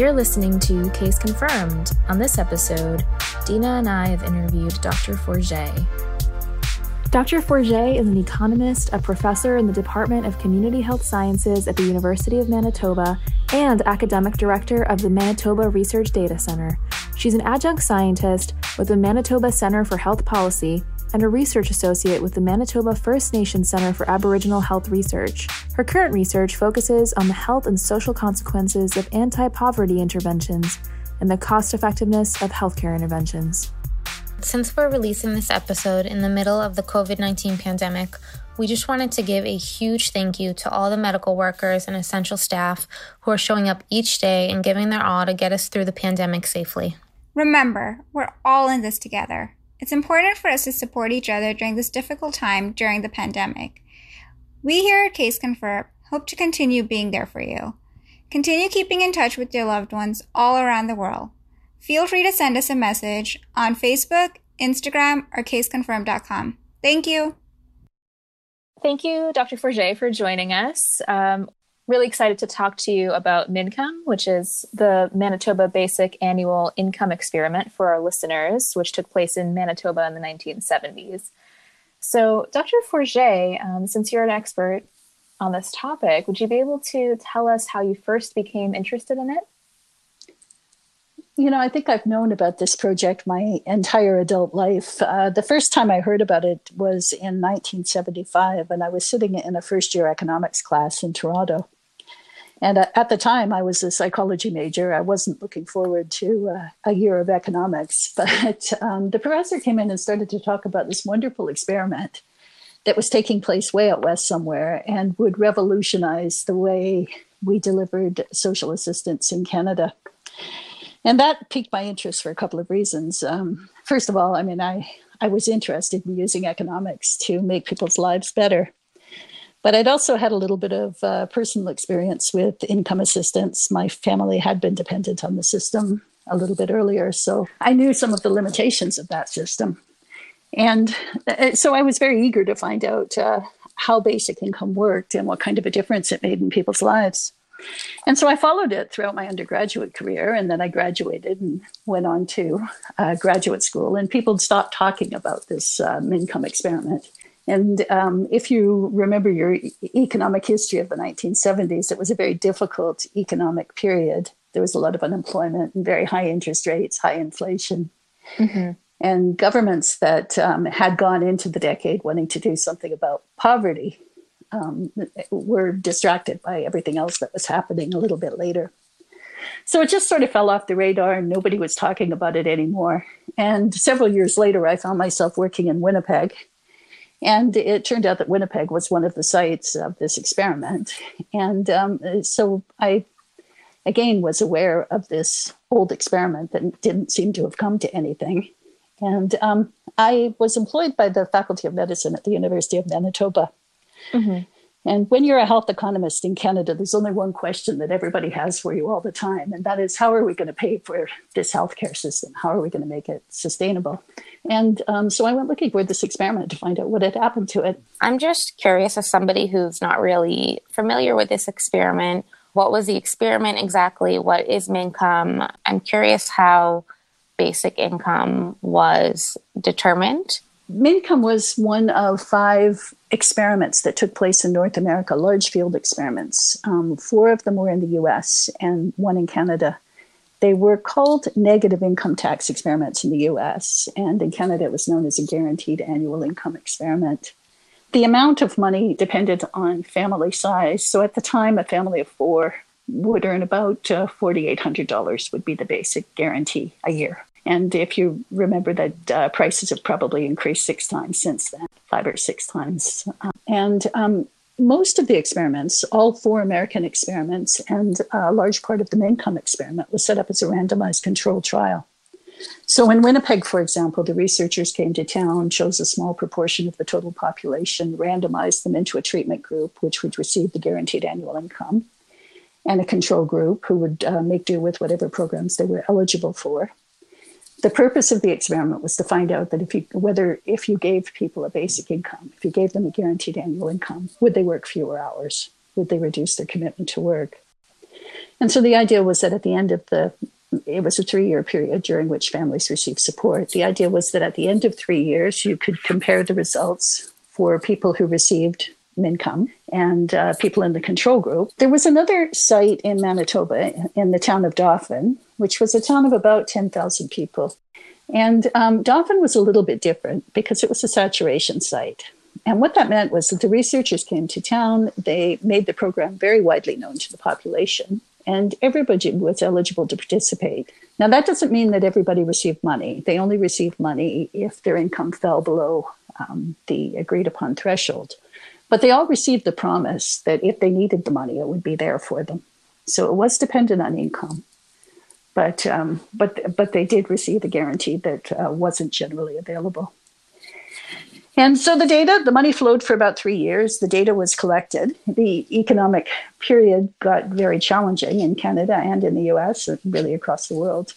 You're listening to Case Confirmed. On this episode, Dina and I have interviewed Dr. Forget. Dr. Forget is an economist, a professor in the Department of Community Health Sciences at the University of Manitoba, and academic director of the Manitoba Research Data Center. She's an adjunct scientist with the Manitoba Center for Health Policy and a research associate with the Manitoba First Nation Center for Aboriginal Health Research. Her current research focuses on the health and social consequences of anti poverty interventions and the cost effectiveness of healthcare interventions. Since we're releasing this episode in the middle of the COVID 19 pandemic, we just wanted to give a huge thank you to all the medical workers and essential staff who are showing up each day and giving their all to get us through the pandemic safely. Remember, we're all in this together. It's important for us to support each other during this difficult time during the pandemic. We here at Case Confirmed hope to continue being there for you. Continue keeping in touch with your loved ones all around the world. Feel free to send us a message on Facebook, Instagram, or caseconfirmed.com. Thank you. Thank you, Dr. Forget, for joining us. Um, really excited to talk to you about MINCOME, which is the Manitoba Basic Annual Income Experiment for our listeners, which took place in Manitoba in the 1970s. So, Dr. Forget, um, since you're an expert on this topic, would you be able to tell us how you first became interested in it? You know, I think I've known about this project my entire adult life. Uh, the first time I heard about it was in 1975, and I was sitting in a first year economics class in Toronto. And uh, at the time, I was a psychology major. I wasn't looking forward to uh, a year of economics. But um, the professor came in and started to talk about this wonderful experiment that was taking place way out west somewhere and would revolutionize the way we delivered social assistance in Canada. And that piqued my interest for a couple of reasons. Um, first of all, I mean, I, I was interested in using economics to make people's lives better. But I'd also had a little bit of uh, personal experience with income assistance. My family had been dependent on the system a little bit earlier, so I knew some of the limitations of that system. And uh, so I was very eager to find out uh, how basic income worked and what kind of a difference it made in people's lives. And so I followed it throughout my undergraduate career, and then I graduated and went on to uh, graduate school. And people stopped talking about this um, income experiment. And um, if you remember your economic history of the 1970s, it was a very difficult economic period. There was a lot of unemployment and very high interest rates, high inflation. Mm-hmm. And governments that um, had gone into the decade wanting to do something about poverty um, were distracted by everything else that was happening a little bit later. So it just sort of fell off the radar and nobody was talking about it anymore. And several years later, I found myself working in Winnipeg and it turned out that Winnipeg was one of the sites of this experiment. And um, so I, again, was aware of this old experiment that didn't seem to have come to anything. And um, I was employed by the Faculty of Medicine at the University of Manitoba. Mm-hmm. And when you're a health economist in Canada, there's only one question that everybody has for you all the time, and that is how are we going to pay for this healthcare system? How are we going to make it sustainable? And um, so I went looking for this experiment to find out what had happened to it. I'm just curious, as somebody who's not really familiar with this experiment, what was the experiment exactly? What is MINCOME? I'm curious how basic income was determined. MINCOME was one of five experiments that took place in North America, large field experiments. Um, four of them were in the US and one in Canada. They were called negative income tax experiments in the US, and in Canada it was known as a guaranteed annual income experiment. The amount of money depended on family size. So at the time, a family of four would earn about uh, $4,800 would be the basic guarantee a year. And if you remember that uh, prices have probably increased six times since then, five or six times. Uh, and um, most of the experiments, all four American experiments, and a large part of the MINCOME experiment was set up as a randomized controlled trial. So in Winnipeg, for example, the researchers came to town, chose a small proportion of the total population, randomized them into a treatment group, which would receive the guaranteed annual income, and a control group who would uh, make do with whatever programs they were eligible for the purpose of the experiment was to find out that if you whether if you gave people a basic income if you gave them a guaranteed annual income would they work fewer hours would they reduce their commitment to work And so the idea was that at the end of the it was a three year period during which families received support. The idea was that at the end of three years, you could compare the results for people who received income and uh, people in the control group. There was another site in Manitoba in the town of Dauphin, which was a town of about 10,000 people. And um, Dauphin was a little bit different because it was a saturation site. And what that meant was that the researchers came to town, they made the program very widely known to the population, and everybody was eligible to participate. Now, that doesn't mean that everybody received money. They only received money if their income fell below um, the agreed upon threshold. But they all received the promise that if they needed the money, it would be there for them. So it was dependent on income. But, um, but, but they did receive a guarantee that uh, wasn't generally available. And so the data, the money flowed for about three years. The data was collected. The economic period got very challenging in Canada and in the US, and really across the world.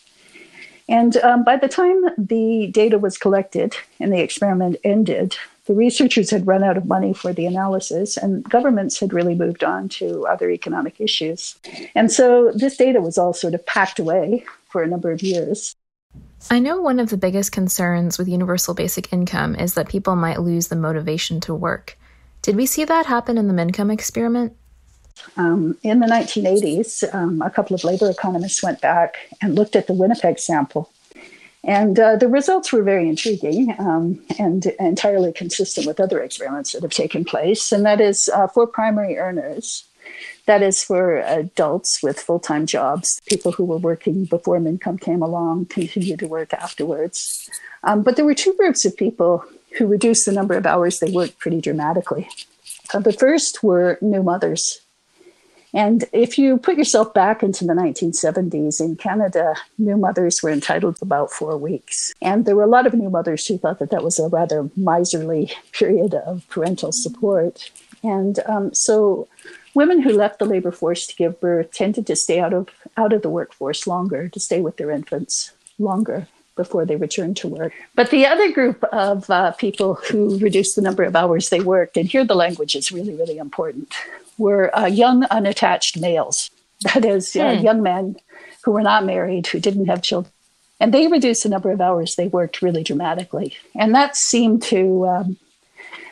And um, by the time the data was collected and the experiment ended, the researchers had run out of money for the analysis, and governments had really moved on to other economic issues. And so this data was all sort of packed away for a number of years. I know one of the biggest concerns with universal basic income is that people might lose the motivation to work. Did we see that happen in the Mincome experiment? Um, in the 1980s, um, a couple of labor economists went back and looked at the Winnipeg sample and uh, the results were very intriguing um, and entirely consistent with other experiments that have taken place. And that is uh, for primary earners, that is for adults with full time jobs, people who were working before income came along, continue to work afterwards. Um, but there were two groups of people who reduced the number of hours they worked pretty dramatically. Uh, the first were new mothers and if you put yourself back into the 1970s in Canada, new mothers were entitled to about four weeks. And there were a lot of new mothers who thought that that was a rather miserly period of parental support. And um, so women who left the labor force to give birth tended to stay out of, out of the workforce longer, to stay with their infants longer before they returned to work. But the other group of uh, people who reduced the number of hours they worked, and here the language is really, really important, were uh, young unattached males. That is, uh, hmm. young men who were not married, who didn't have children. And they reduced the number of hours they worked really dramatically. And that seemed to um,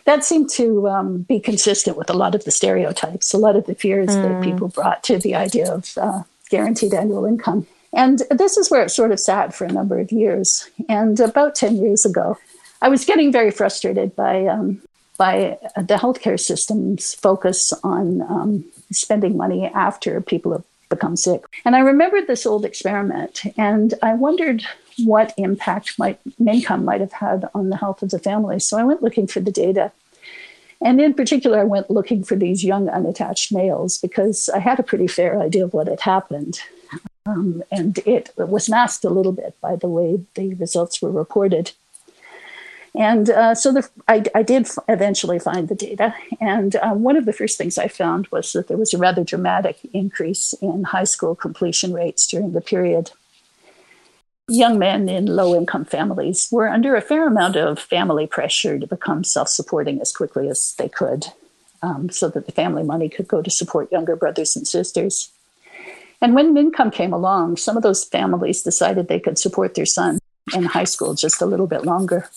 that seemed to um, be consistent with a lot of the stereotypes, a lot of the fears mm. that hmm. people brought to the idea of uh, guaranteed annual income. And this is where it sort of sat for a number of years. And about 10 years ago, I was getting very frustrated by um, by the healthcare system's focus on um, spending money after people have become sick. And I remembered this old experiment, and I wondered what impact might income might have had on the health of the family. So I went looking for the data. And in particular, I went looking for these young unattached males because I had a pretty fair idea of what had happened. Um, and it was masked a little bit by the way the results were reported. And uh, so the, I, I, did eventually find the data. And uh, one of the first things I found was that there was a rather dramatic increase in high school completion rates during the period. Young men in low income families were under a fair amount of family pressure to become self supporting as quickly as they could um, so that the family money could go to support younger brothers and sisters. And when income came along, some of those families decided they could support their son in high school just a little bit longer.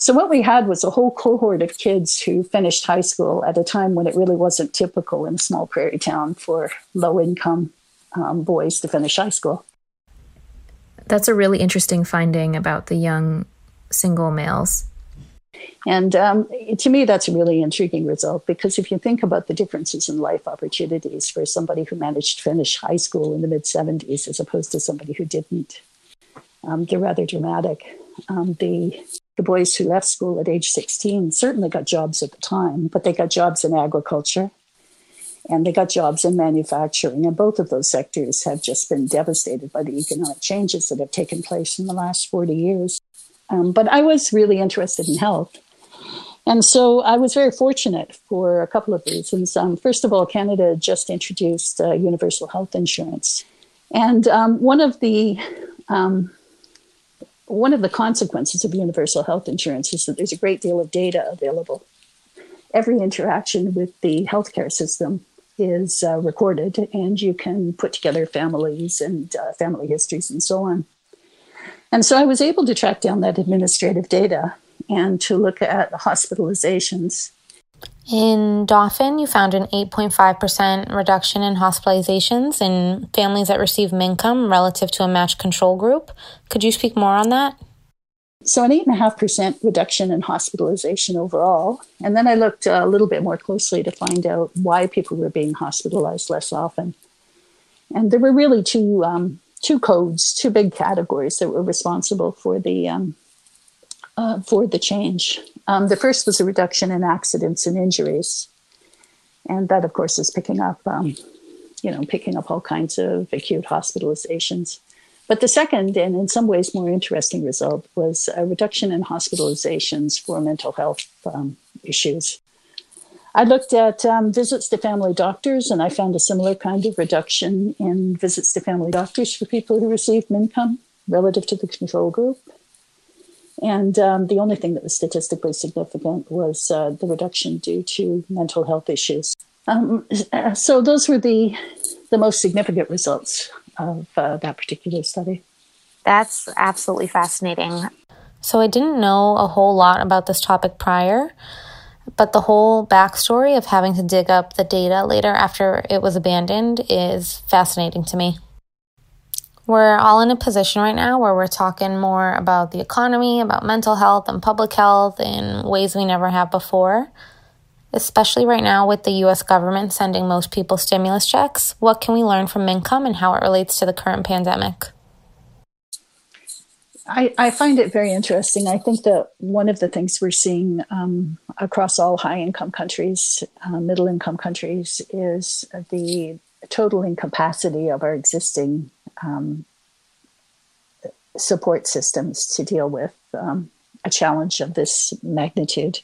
So what we had was a whole cohort of kids who finished high school at a time when it really wasn't typical in a small prairie town for low income um, boys to finish high school. That's a really interesting finding about the young single males. And um, to me, that's a really intriguing result because if you think about the differences in life opportunities for somebody who managed to finish high school in the mid 70s as opposed to somebody who didn't, um, they're rather dramatic. Um, the the boys who left school at age 16 certainly got jobs at the time, but they got jobs in agriculture and they got jobs in manufacturing. And both of those sectors have just been devastated by the economic changes that have taken place in the last 40 years. Um, but I was really interested in health. And so I was very fortunate for a couple of reasons. Um, first of all, Canada just introduced uh, universal health insurance. And um, one of the um, one of the consequences of universal health insurance is that there's a great deal of data available. Every interaction with the healthcare system is uh, recorded, and you can put together families and uh, family histories and so on. And so I was able to track down that administrative data and to look at hospitalizations. In Dauphin, you found an 8.5% reduction in hospitalizations in families that receive MINCOME relative to a matched control group. Could you speak more on that? So, an 8.5% reduction in hospitalization overall. And then I looked a little bit more closely to find out why people were being hospitalized less often. And there were really two, um, two codes, two big categories that were responsible for the, um, uh, for the change. Um, the first was a reduction in accidents and injuries. And that, of course, is picking up, um, you know, picking up all kinds of acute hospitalizations. But the second, and in some ways more interesting result, was a reduction in hospitalizations for mental health um, issues. I looked at um, visits to family doctors, and I found a similar kind of reduction in visits to family doctors for people who received MINCOME relative to the control group. And um, the only thing that was statistically significant was uh, the reduction due to mental health issues. Um, so those were the the most significant results of uh, that particular study. That's absolutely fascinating. So, I didn't know a whole lot about this topic prior, but the whole backstory of having to dig up the data later after it was abandoned is fascinating to me. We're all in a position right now where we're talking more about the economy, about mental health and public health in ways we never have before especially right now with the US government sending most people stimulus checks? What can we learn from income and how it relates to the current pandemic? I, I find it very interesting. I think that one of the things we're seeing um, across all high income countries, uh, middle income countries, is the total incapacity of our existing um, support systems to deal with um, a challenge of this magnitude.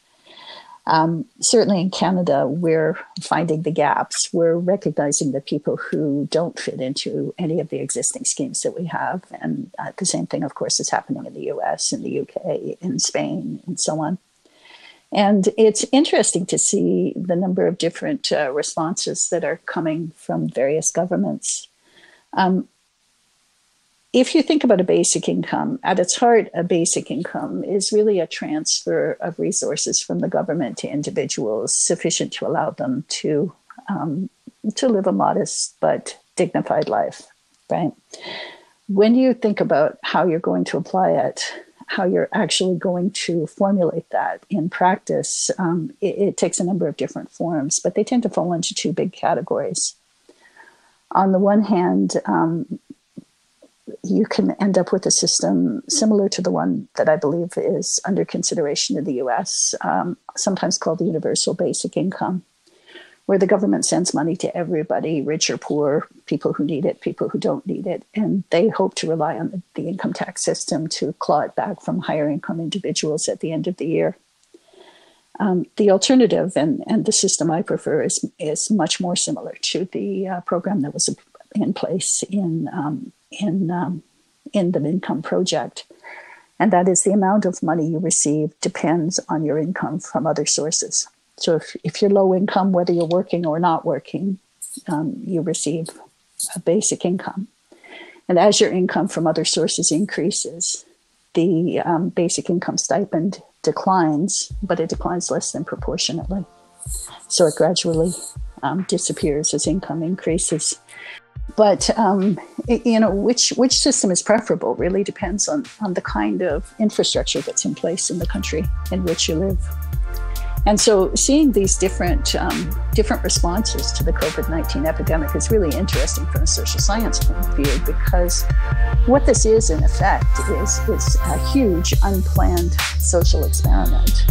Um, certainly in Canada, we're finding the gaps. We're recognizing the people who don't fit into any of the existing schemes that we have. And uh, the same thing, of course, is happening in the US, in the UK, in Spain, and so on. And it's interesting to see the number of different uh, responses that are coming from various governments. Um, if you think about a basic income, at its heart, a basic income is really a transfer of resources from the government to individuals sufficient to allow them to um, to live a modest but dignified life, right? When you think about how you're going to apply it, how you're actually going to formulate that in practice, um, it, it takes a number of different forms, but they tend to fall into two big categories. On the one hand, um, you can end up with a system similar to the one that I believe is under consideration in the US, um, sometimes called the Universal Basic Income, where the government sends money to everybody, rich or poor, people who need it, people who don't need it, and they hope to rely on the, the income tax system to claw it back from higher income individuals at the end of the year. Um, the alternative and, and the system I prefer is, is much more similar to the uh, program that was in place in um, in um, in the MINCOME project, and that is the amount of money you receive depends on your income from other sources. So if if you're low income, whether you're working or not working, um, you receive a basic income, and as your income from other sources increases, the um, basic income stipend declines, but it declines less than proportionately. So it gradually um, disappears as income increases but um, you know which which system is preferable really depends on on the kind of infrastructure that's in place in the country in which you live. And so seeing these different um, different responses to the covid-19 epidemic is really interesting from a social science point of view because what this is in effect is is a huge unplanned social experiment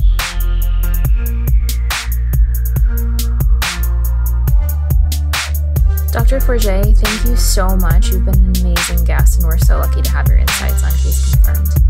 Forget, thank you so much. You've been an amazing guest, and we're so lucky to have your insights on Case Confirmed.